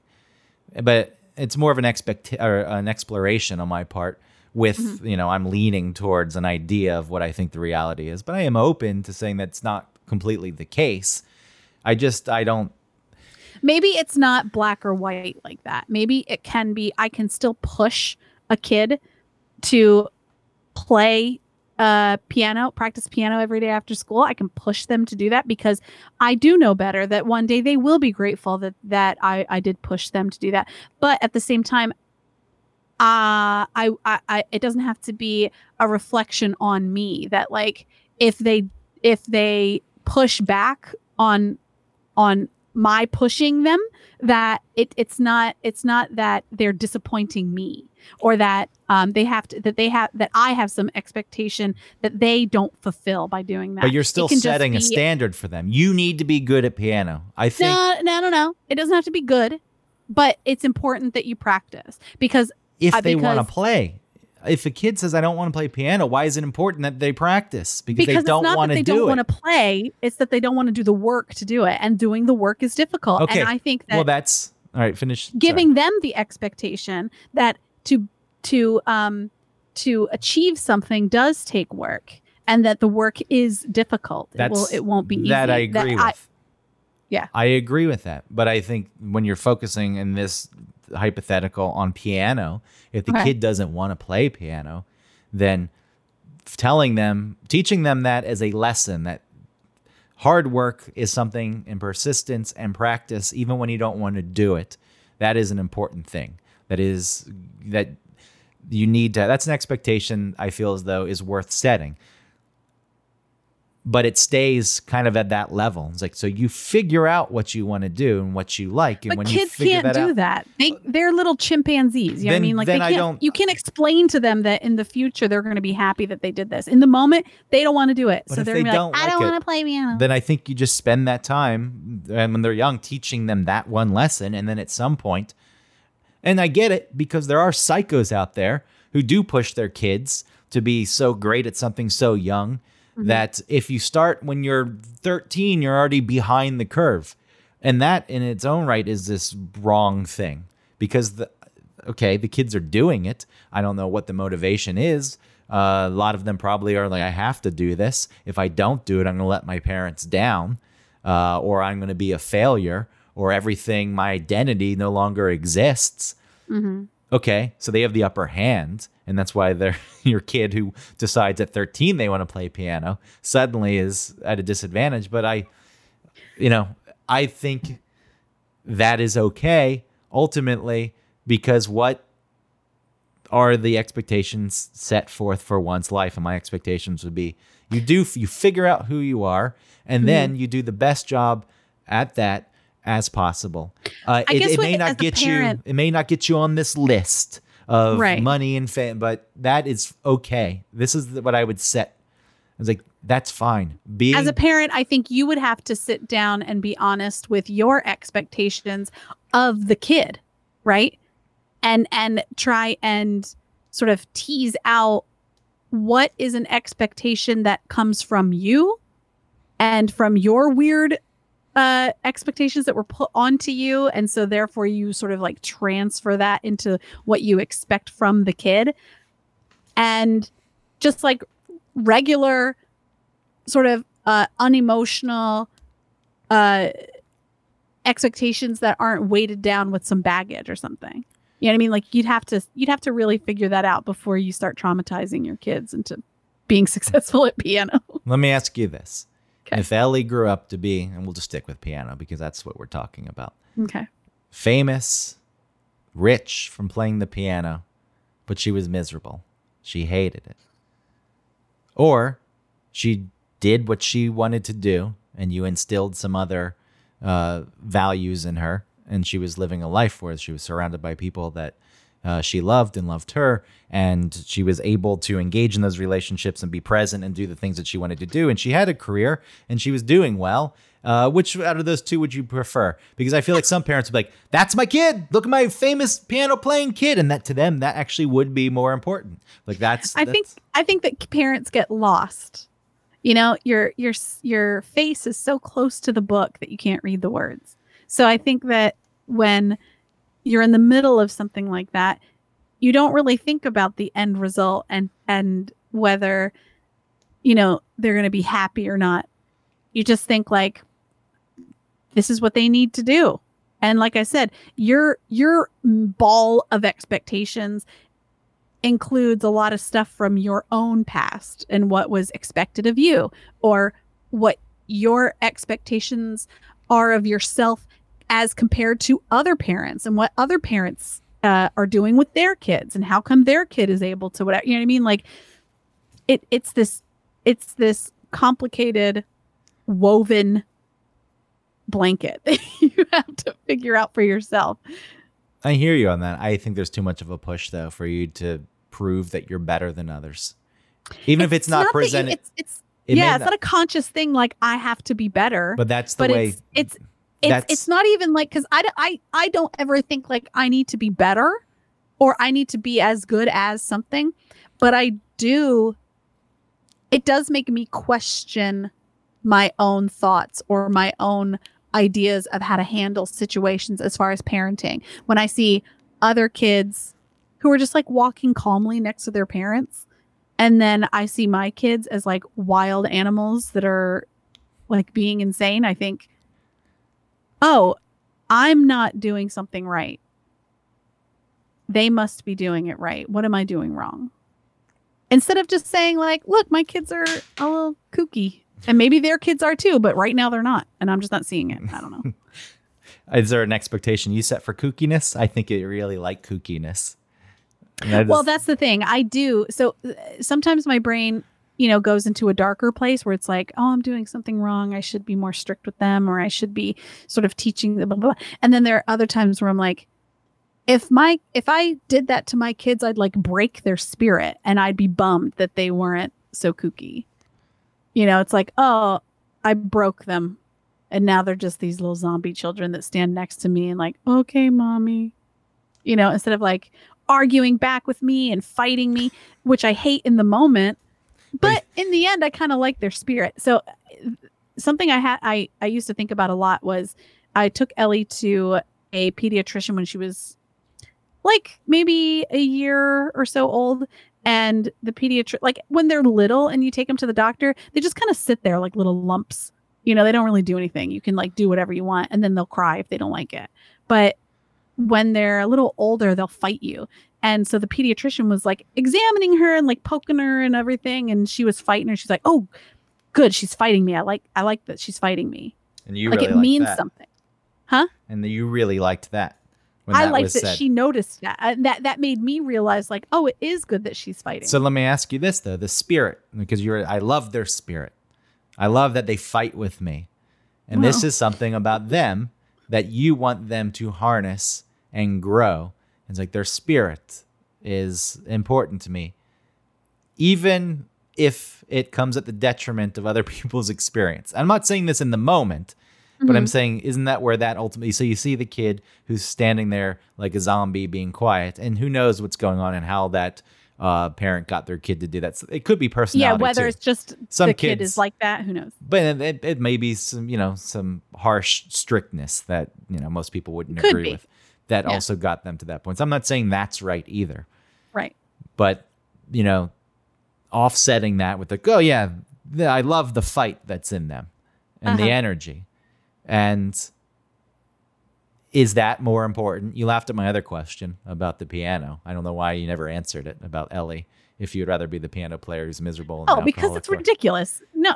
But it's more of an expect or an exploration on my part. With Mm-hmm. you know, I'm leaning towards an idea of what I think the reality is, but I am open to saying that's not completely the case. I just I don't maybe it's not black or white like that. Maybe it can be i can still push a kid to play uh piano practice piano every day after school. I can push them to do that because i do know better that one day they will be grateful that that i i did push them to do that. But at the same time uh I, I i it doesn't have to be a reflection on me that like if they if they push back on on my pushing them that it, it's not it's not that they're disappointing me or that um, they have to that they have that I have some expectation that they don't fulfill by doing that. But you're still setting a standard for them. You need to be good at piano. I think No, no, no, no. It doesn't have to be good, but it's important that you practice because if uh, they want to play. If a kid says I don't want to play piano, why is it important that they practice? Because, because they don't it's not want that to they don't want it. to play; it's that they don't want to do the work to do it, and doing the work is difficult. Okay. And I think that well, that's all right. Finish sorry. giving them the expectation that to to um to achieve something does take work and that the work is difficult it will That's it won't be easy that I agree I- with. Yeah. I agree with that. But I think when you're focusing in this hypothetical on piano, if the Okay. kid doesn't want to play piano, then telling them, teaching them that as a lesson that hard work is something and persistence and practice, even when you don't want to do it, that is an important thing. That is that you need to that's an expectation I feel as though is worth setting. But it stays kind of at that level. It's like so you figure out what you want to do and what you like, and but when you kids can't that do out, that. They they're little chimpanzees you know what i mean? Like they can't you can't explain to them that in the future they're going to be happy that they did this. In the moment they don't want to do it. So they're they gonna be don't like i don't want to play piano. then I think you just spend that time and when they're young teaching them that one lesson and then at some point and I get it because there are psychos out there who do push their kids to be so great at something so young that if you start when you're 13 you're already behind the curve. And that in its own right is this wrong thing because the okay the kids are doing it. I don't know what the motivation is. Uh, a lot of them probably are like i have to do this. If i don't do it i'm going to let my parents down uh, or i'm going to be a failure or everything my identity no longer exists. Mhm. Okay so they have the upper hand and that's why they're your kid who decides at 13 they want to play piano suddenly is at a disadvantage but i you know i think that is okay ultimately because what are the expectations set forth for one's life and my expectations would be you do you figure out who you are and Mm-hmm. then you do the best job at that as possible. Uh, it, it may as not get parent- you it may not get you on this list of Right. money and fame but that is okay. This is what i would set. I was like that's fine. Being as a parent i think you would have to sit down and be honest with your expectations of the kid right? And and try and sort of tease out what is an expectation that comes from you and from your weird uh expectations that were put onto you. And so therefore you sort of like transfer that into what you expect from the kid. And just like regular sort of uh unemotional uh expectations that aren't weighted down with some baggage or something. You know what i mean? Like you'd have to you'd have to really figure that out before you start traumatizing your kids into being successful at piano. Let me ask you this Okay. if ellie grew up to be and we'll just stick with piano because that's what we're talking about okay famous rich from playing the piano but she was miserable. She hated it. Or she did what she wanted to do, and you instilled some other uh, values in her, and she was living a life where she was surrounded by people that uh, she loved and loved her, and she was able to engage in those relationships and be present and do the things that she wanted to do. And she had a career, and she was doing well. Uh, which out of those two would you prefer? Because I feel like some parents would be like, "That's my kid. Look at my famous piano playing kid," and that to them that actually would be more important. Like that's. I that's, think I think that parents get lost. You know, your your your face is so close to the book that you can't read the words. So I think that when you're in the middle of something like that, you don't really think about the end result and and whether you know they're going to be happy or not. You just think like this is what they need to do. And like I said, your your ball of expectations includes a lot of stuff from your own past and what was expected of you or what your expectations are of yourself as compared to other parents and what other parents uh, are doing with their kids and how come their kid is able to whatever you know what I mean like it it's this it's this complicated woven blanket that you have to figure out for yourself. I hear you on that. I think there's too much of a push though for you to prove that you're better than others. Even if it's not, you- presented it's it's it yeah, it's not- not a conscious thing like I have to be better. but that's the but way it's it's it's that's- it's not even like because I, I i don't ever think like I need to be better or I need to be as good as something, but I do. It does make me question my own thoughts or my own ideas of how to handle situations as far as parenting. When I see other kids who are just like walking calmly next to their parents, and then I see my kids as like wild animals that are like being insane, I think, oh, I'm not doing something right. They must be doing it right. What am I doing wrong? Instead of just saying, like, look, my kids are a little kooky. And maybe their kids are too, but right now they're not. And I'm just not seeing it. I don't know. is there an expectation you set for kookiness? I think you really like kookiness. That well, is- that's the thing. I do. So uh, sometimes my brain, you know, goes into a darker place where it's like, oh, I'm doing something wrong. I should be more strict with them, or I should be sort of teaching them. Blah, blah, blah. And then there are other times where I'm like, if my if I did that to my kids, I'd like break their spirit, and I'd be bummed that they weren't so kooky. You know, it's like, oh, I broke them, and now they're just these little zombie children that stand next to me and like, okay, mommy. You know, instead of like, arguing back with me and fighting me, which I hate in the moment. But in the end, I kind of like their spirit. So uh, something I had I I used to think about a lot was I took Ellie to a pediatrician when she was like maybe a year or so old. And the pediatric, like when they're little and you take them to the doctor, they just kind of sit there like little lumps. You know, they don't really do anything. You can like do whatever you want and then they'll cry if they don't like it. But when they're a little older, they'll fight you. And so the pediatrician was like examining her and like poking her and everything. And she was fighting her. She's like, oh, good. She's fighting me. I like, I like that she's fighting me. and you like really it liked means that. something. Huh? And you really liked that. When I that like was that said. she noticed that. Uh, that that made me realize, like, oh, it is good that she's fighting. So let me ask you this though: the spirit, because you're, I love their spirit. I love that they fight with me, and this is something about them that you want them to harness and grow. It's like their spirit is important to me, even if it comes at the detriment of other people's experience. I'm not saying this in the moment, but I'm Mhm. saying, isn't that where that ultimately? So you see the kid who's standing there like a zombie, being quiet, and who knows what's going on and how that uh, parent got their kid to do that. So it could be personality. yeah, whether too. it's just Some the kid is like that, who knows? but it, it, it may be some, you know, some harsh strictness that you know most people wouldn't Could agree be. with. That Yeah. also got them to that point. So I'm not saying that's right either, Right. but you know, offsetting that with the oh yeah, the, I love the fight that's in them and the Uh-huh. energy, and is that more important? You laughed at my other question about the piano. I don't know why you never answered it about Ellie. If you'd rather be the piano player who's miserable. and Oh, because it's ridiculous. No,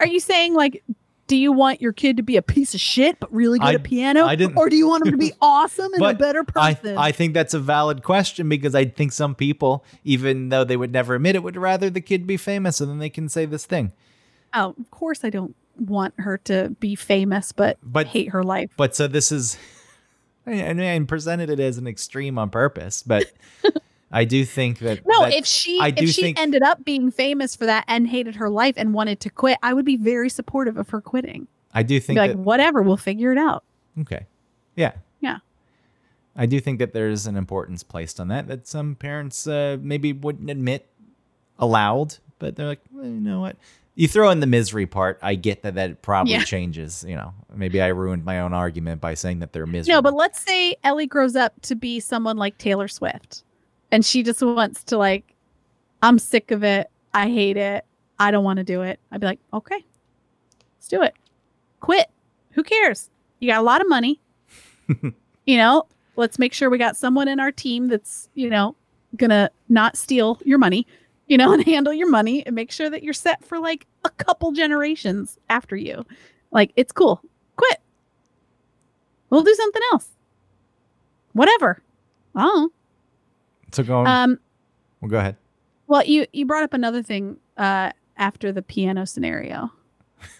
are you saying like, do you want your kid to be a piece of shit but really good I- at piano, I or do you want him to be awesome and a better I, person? I think that's a valid question because I think some people, even though they would never admit it, would rather the kid be famous and then they can say this thing. oh, of course, I don't want her to be famous, but But- hate her life. But so this is, I mean, I presented it as an extreme on purpose, but I do think that. No, that- if she if she think- ended up being famous for that and hated her life and wanted to quit, I would be very supportive of her quitting. I do Be think like, that, whatever, we'll figure it out. okay. Yeah. Yeah. I do think that there's an importance placed on that that some parents uh, maybe wouldn't admit aloud, but they're like, well, you know what? You throw in the misery part. I get that that probably Yeah. changes. You know, maybe I ruined my own argument by saying that they're miserable. No, but let's say Ellie grows up to be someone like Taylor Swift and she just wants to like, I'm sick of it. I hate it. I don't want to do it. I'd be like, okay, let's do it. Quit. Who cares? You got a lot of money. you know, let's make sure we got someone in our team that's, you know, gonna not steal your money, you know, and handle your money and make sure that you're set for like a couple generations after you. Like, it's cool. Quit. We'll do something else. Whatever. Oh. So go. Um, well, go ahead. well, you you brought up another thing uh after the piano scenario.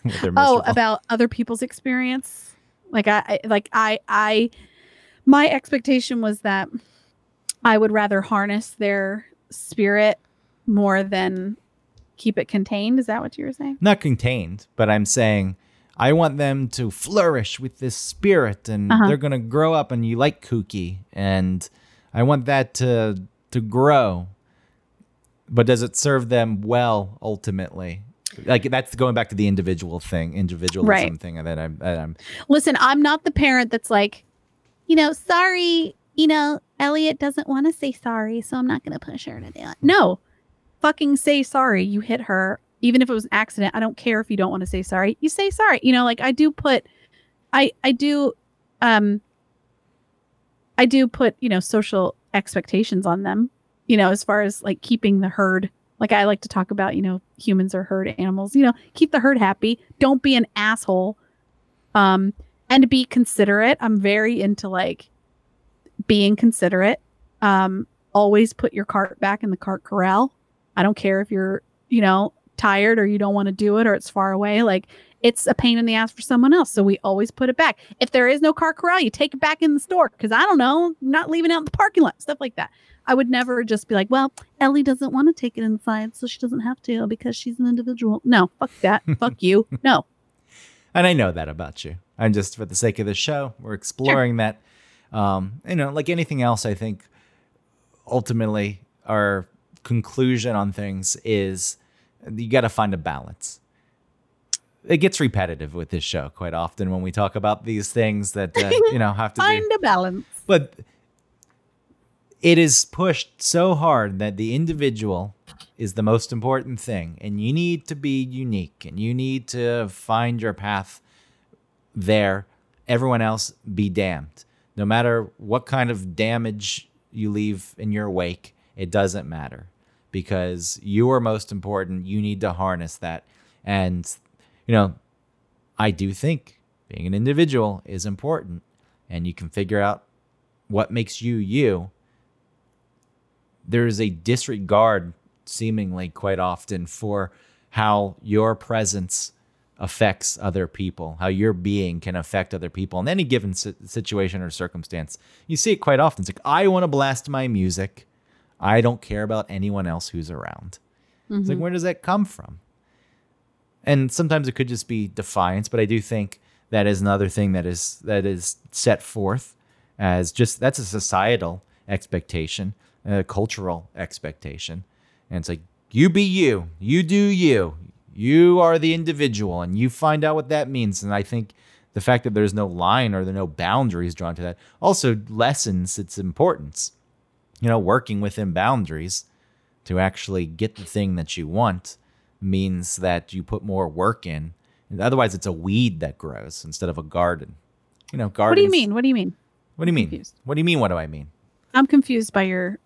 Oh, about other people's experience. Like I, I like I I my expectation was that I would rather harness their spirit more than keep it contained. Is that what you were saying? not contained, but I'm saying I want them to flourish with this spirit and Uh-huh. they're going to grow up and you like kooky and I want that to to grow. But does it serve them well ultimately? Like that's going back to the individual thing, individualism Right. thing that I'm that I'm Listen, I'm not the parent that's like, you know, sorry, you know, Elliot doesn't want to say sorry, so I'm not going to push her to do it. No, fucking say sorry. You hit her, even if it was an accident. I don't care if you don't want to say sorry. You say sorry. You know, like I do put, I I do, um, I do put you know social expectations on them. You know, as far as like keeping the herd. Like I like to talk about, you know, humans are herd animals. You know, keep the herd happy. Don't be an asshole. Um, and be considerate. I'm very into like being considerate. Um, always put your cart back in the cart corral. I don't care if you're, you know, tired or you don't want to do it or it's far away. Like it's a pain in the ass for someone else. So we always put it back. If there is no car corral, you take it back in the store because I don't know, not leaving out in the parking lot, stuff like that. I would never just be like, well, Ellie doesn't want to take it inside, so she doesn't have to because she's an individual. No, fuck that. fuck you. No. and I know that about you. I'm just for the sake of the show, we're exploring that. Um, you know, like anything else, I think ultimately our conclusion on things is you got to find a balance. It gets repetitive with this show quite often when we talk about these things that uh, you know have to Find a balance. But it is pushed so hard that the individual is the most important thing, and you need to be unique, and you need to find your path there. Everyone else be damned. No matter what kind of damage you leave in your wake, it doesn't matter because you are most important. You need to harness that. And, you know, I do think being an individual is important and you can figure out what makes you you. There is a disregard, seemingly quite often, for how your presence affects other people, how your being can affect other people in any given situation or circumstance. You see it quite often. It's like, I want to blast my music. I don't care about anyone else who's around. It's like, mm-hmm. where does that come from? And sometimes it could just be defiance, but I do think that is another thing that is that is set forth as just that's a societal expectation, a cultural expectation. And it's like, you be you, you do you, you are the individual, and you find out what that means. And I think the fact that there's no line or there are no boundaries drawn to that also lessens its importance. You know, working within boundaries to actually get the thing that you want means that you put more work in. Otherwise, it's a weed that grows instead of a garden. You know, What do you mean? What do you mean? What do you mean? confused. What do you mean? What do I mean? I'm confused by your.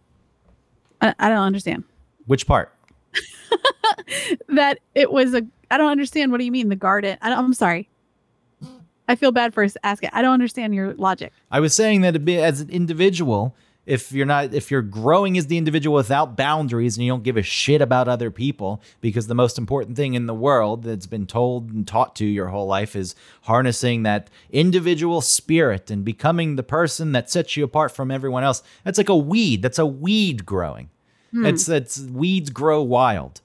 I, I don't understand Which part? that it was a. I don't understand. What do you mean the garden? I, I'm sorry. I feel bad for asking. I don't understand your logic. I was saying that bit as an individual, if you're not if you're growing as the individual without boundaries and you don't give a shit about other people because the most important thing in the world that's been told and taught to your whole life is harnessing that individual spirit and becoming the person that sets you apart from everyone else. That's like a weed. That's a weed growing. Hmm. it's it's weeds grow wild.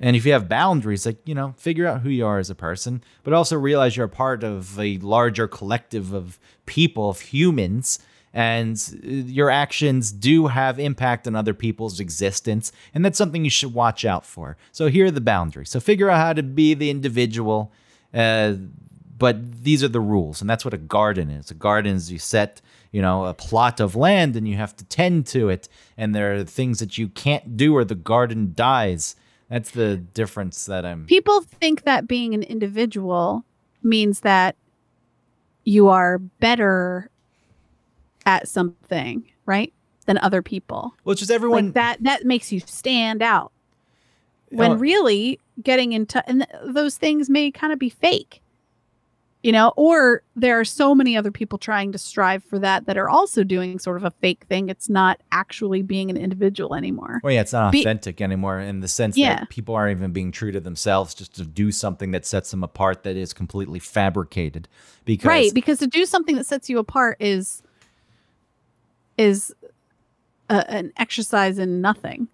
And if you have boundaries, like, you know, figure out who you are as a person, but also realize you're a part of a larger collective of people, of humans, and uh, your actions do have impact on other people's existence. And that's something you should watch out for. So here are the boundaries. So figure out how to be the individual. Uh, but these are the rules. And that's what a garden is. A garden is you set you know, a plot of land and you have to tend to it. And there are things that you can't do or the garden dies. That's the difference that I'm. People think that being an individual means that you are better at something, right? Than other people. Well, just everyone like that that makes you stand out. When oh. really getting into and th- those things may kind of be fake you know or there are so many other people trying to strive for that that are also doing sort of a fake thing it's not actually being an individual anymore well yeah it's not authentic Be- anymore in the sense yeah. that people aren't even being true to themselves just to do something that sets them apart that is completely fabricated because right because to do something that sets you apart is is a, an exercise in nothing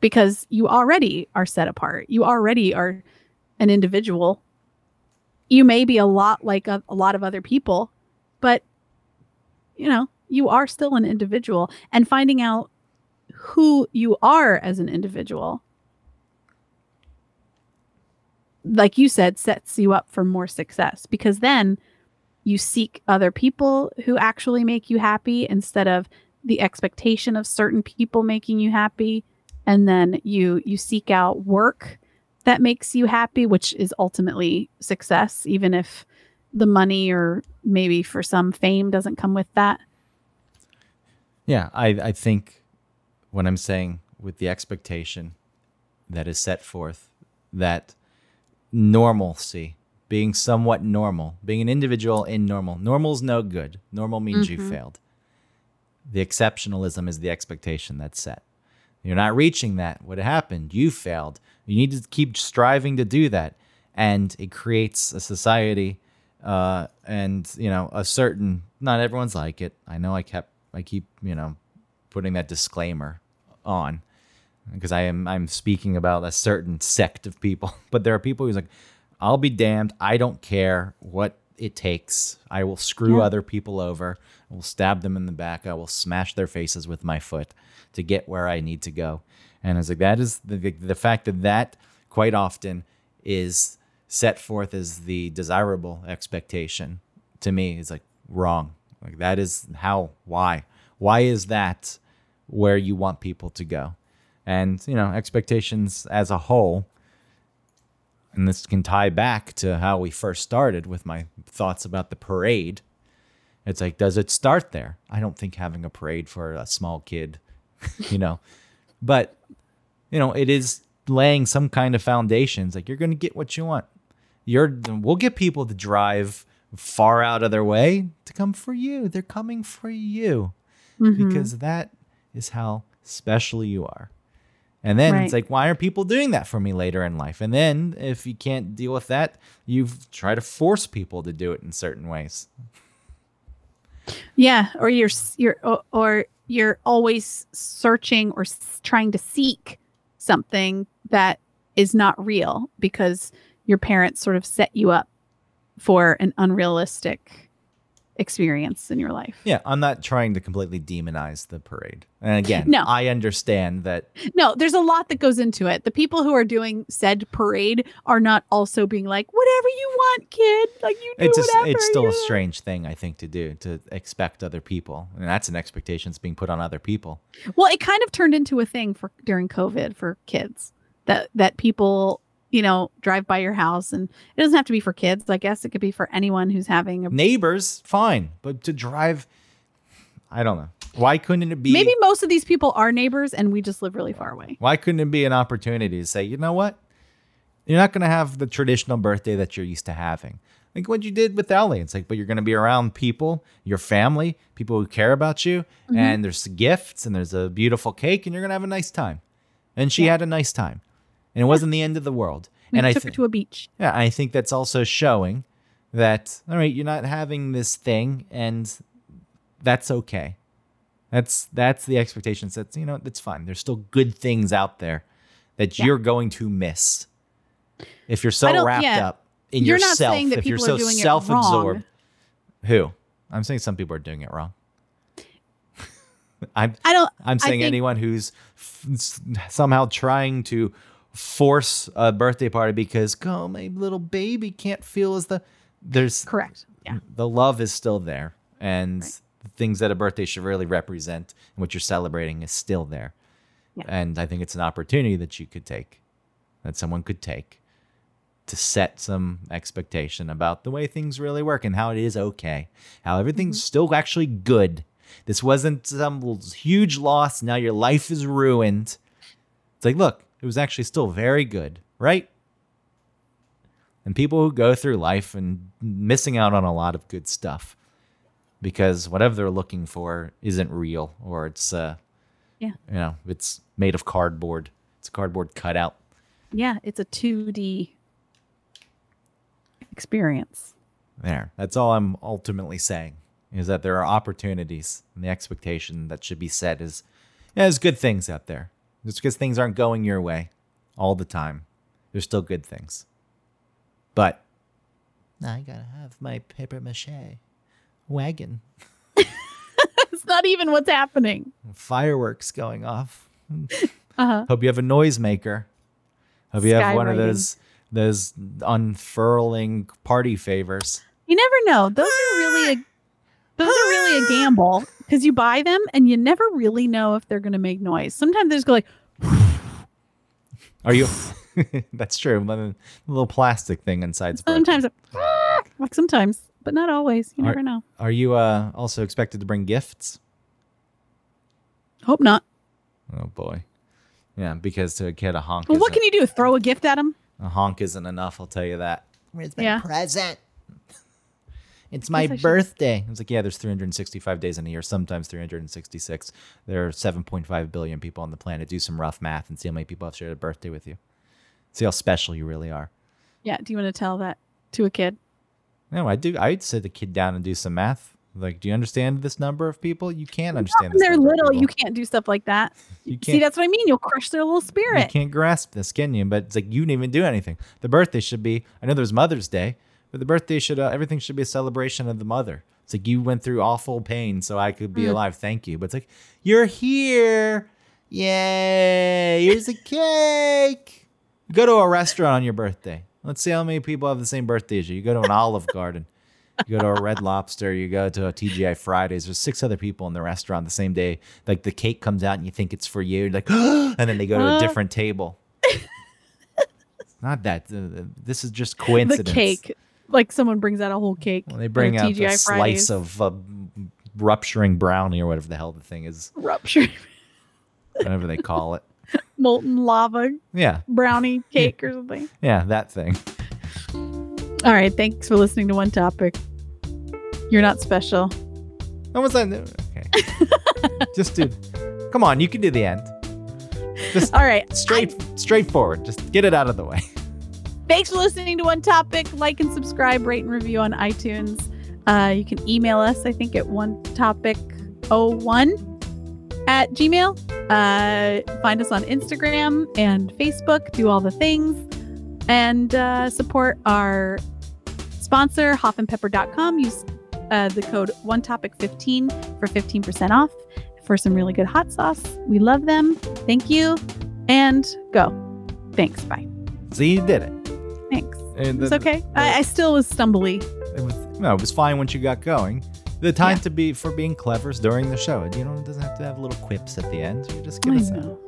because you already are set apart. You already are an individual. You may be a lot like a, a lot of other people, but you know, you are still an individual. And finding out who you are as an individual like you said sets you up for more success because then you seek other people who actually make you happy instead of the expectation of certain people making you happy and then you you seek out work that makes you happy, which is ultimately success, even if the money or maybe for some fame doesn't come with that. Yeah, I, I think when I'm saying with the expectation that is set forth that normalcy, being somewhat normal, being an individual in normal, normal's no good. Normal means mm-hmm. you failed. The exceptionalism is the expectation that's set. You're not reaching that. What happened? You failed. You need to keep striving to do that, and it creates a society, uh, and you know a certain. Not everyone's like it. I know. I kept. I keep you know putting that disclaimer on because I am I'm speaking about a certain sect of people. But there are people who's like, I'll be damned. I don't care what it takes. I will screw yeah. other people over. I will stab them in the back. I will smash their faces with my foot to get where I need to go. And I was like, that is the, the fact that that quite often is set forth as the desirable expectation to me is like wrong. Like that is how, why? Why is that where you want people to go? And, you know, expectations as a whole, and this can tie back to how we first started with my thoughts about the parade. It's like, does it start there? I don't think having a parade for a small kid, you know, but you know, it is laying some kind of foundations. Like you're going to get what you want. You're we'll get people to drive far out of their way to come for you. They're coming for you mm-hmm. because that is how special you are. And then right. it's like, why are people doing that for me later in life? And then if you can't deal with that, you try to force people to do it in certain ways. Yeah, or you're you're or you're always searching or trying to seek something that is not real because your parents sort of set you up for an unrealistic experience in your life. Yeah, I'm not trying to completely demonize the parade. And again, no. I understand that. No, there's a lot that goes into it. The people who are doing said parade are not also being like, whatever you want, kid. Like you do it's whatever. it's still a strange thing, I think, to do to expect other people, and that's an expectation that's being put on other people. Well, it kind of turned into a thing for during COVID for kids that that people you know, drive by your house. And it doesn't have to be for kids. I guess it could be for anyone who's having a neighbors. Fine, but to drive, I don't know. Why couldn't it be? Maybe most of these people are neighbors, and we just live really far away. Why couldn't it be an opportunity to say, you know what? You're not going to have the traditional birthday that you're used to having. like what you did with Ellie. It's like, but you're going to be around people, your family, people who care about you, Mm-hmm. and there's gifts and there's a beautiful cake, and you're going to have a nice time. And she Yeah. had a nice time, and it wasn't the end of the world. We and I took think, her to a beach. yeah, I think that's also showing that all right, you're not having this thing, and that's okay. That's that's the expectations. That's you know that's fine. There's still good things out there that Yeah. you're going to miss if you're so wrapped yeah. up in You're not yourself. saying that if you're so are doing self-absorbed, wrong. who? I'm saying some people are doing it wrong. I'm I don't. I'm saying think- anyone who's f- somehow trying to force a birthday party because oh my little baby can't feel as the there's Correct. Yeah. the love is still there and Right. the things that a birthday should really represent and what you're celebrating is still there Yeah. and i think it's an opportunity that you could take that someone could take to set some expectation about the way things really work and how it is okay how everything's mm-hmm. still actually good this wasn't some huge loss now your life is ruined it's like look it was actually still very good right and people who go through life and missing out on a lot of good stuff because whatever they're looking for isn't real or it's uh Yeah. you know it's made of cardboard it's a cardboard cutout Yeah. It's a 2D experience. there that's all i'm ultimately saying is that there are opportunities and the expectation that should be set is yeah, there's good things out there just because things aren't going your way all the time there's still good things but i gotta have my paper mache wagon it's not even what's happening. fireworks going off. Uh huh. Hope you have a noisemaker. Hope you have one of those those unfurling party favors. You never know. Those are really a those are really a gamble because you buy them and you never really know if they're going to make noise. Sometimes they just go like, Are you? That's true. A little plastic thing inside. sometimes, like sometimes, but not always. You Are- never know. Are you uh, also expected to bring gifts? Hope not. Oh boy. Yeah, because to a kid a honk. Well, what isn't- can you do? Throw a gift at them? a honk isn't enough. I'll tell you that. Where's my Yeah. present? It's my Guess I should- birthday. I was like, yeah, there's 365 days in a year, sometimes 366. There are 7.5 billion people on the planet. Do some rough math and see how many people have shared a birthday with you. See how special you really are. Yeah. Do you want to tell that to a kid? No, I do. I'd sit the kid down and do some math. Like, do you understand this number of people? You can't understand. When This they're little, you can't do stuff like that. You See, can't. that's what I mean. You'll crush their little spirit. You can't grasp this, can you? But it's like you didn't even do anything. The birthday should be. I know there's Mother's Day, but the birthday should. Uh, everything should be a celebration of the mother. It's like you went through awful pain so I could be Mm. alive. Thank you. But it's like you're here. Yay! Here's a cake. Go to a restaurant on your birthday. Let's see how many people have the same birthday as you. You go to an Olive Garden. You go to a Red Lobster. You go to a TGI Fridays. There's six other people in the restaurant the same day. Like the cake comes out and you think it's for you. You're like, and then they go to a Uh. different table. It's not that. uh, This is just coincidence. The cake. Like someone brings out a whole cake. When they bring out a slice Fridays. of uh, rupturing brownie or whatever the hell the thing is, Rupturing. whatever they call it. molten lava Yeah, brownie cake or something. yeah, that thing. All right. Thanks for listening to One Topic. You're not special. Was that? Okay. just do. Come on, you can do the end. Just All right. straight, straightforward. Just get it out of the way. Thanks for listening to One Topic. Like and subscribe, rate and review on iTunes. Uh, you can email us, I think, at one topic 01 at Gmail. Uh, find us on Instagram and Facebook. Do all the things. And uh, support our sponsor, hoffandpepper.com. Use uh, the code one topic 15 for 15% off for some really good hot sauce. We love them. Thank you. And go. Thanks. Bye. See, you did it. Thanks. And It's the- okay. I, I still was stumbly. It was no, it was fine once you got going. The time Yeah. to be for being clever is during the show. You know, it doesn't have to have little quips at the end. You just get I us know.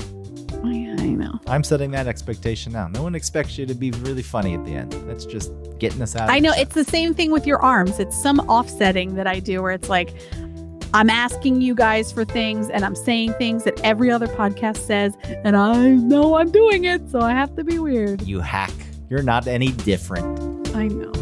I, I know. I'm setting that expectation now. No one expects you to be really funny at the end. That's just getting us out. I know the it's the same thing with your arms. It's some offsetting that I do where it's like I'm asking you guys for things and I'm saying things that every other podcast says, and I know I'm doing it, so I have to be weird. You hack. You're not any different. I know.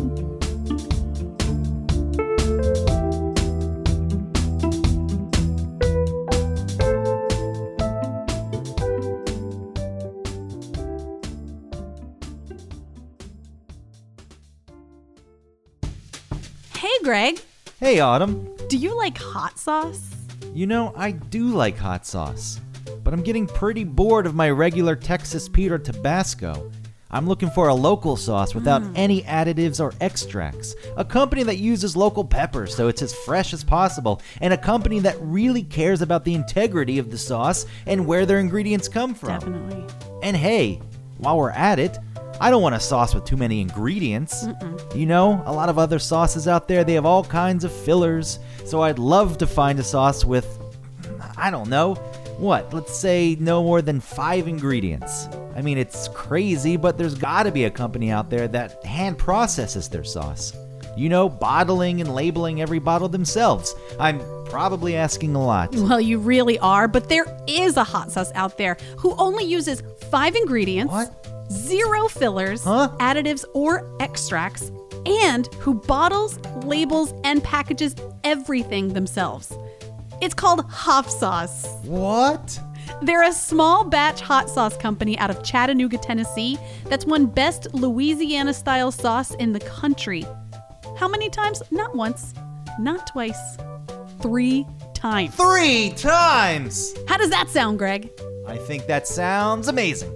Hey, Greg. Hey, Autumn. Do you like hot sauce? You know, I do like hot sauce, but I'm getting pretty bored of my regular Texas Pete or Tabasco, I'm looking for a local sauce without mm. any additives or extracts. A company that uses local peppers so it's as fresh as possible, and a company that really cares about the integrity of the sauce and where their ingredients come from. Definitely. And hey, while we're at it, I don't want a sauce with too many ingredients. You know, a lot of other sauces out there, they have all kinds of fillers. So I'd love to find a sauce with, I don't know, what, let's say no more than five ingredients. I mean, it's crazy, but there's gotta be a company out there that hand processes their sauce. You know, bottling and labeling every bottle themselves. I'm probably asking a lot. Well, you really are, but there is a hot sauce out there who only uses five ingredients, What? zero fillers, Huh? additives, or extracts, and who bottles, labels, and packages everything themselves. It's called Hoff Sauce. What? They're a small batch hot sauce company out of Chattanooga, Tennessee that's won best Louisiana style sauce in the country. How many times? Not once, not twice, three times. Three times! How does that sound, Greg? I think that sounds amazing.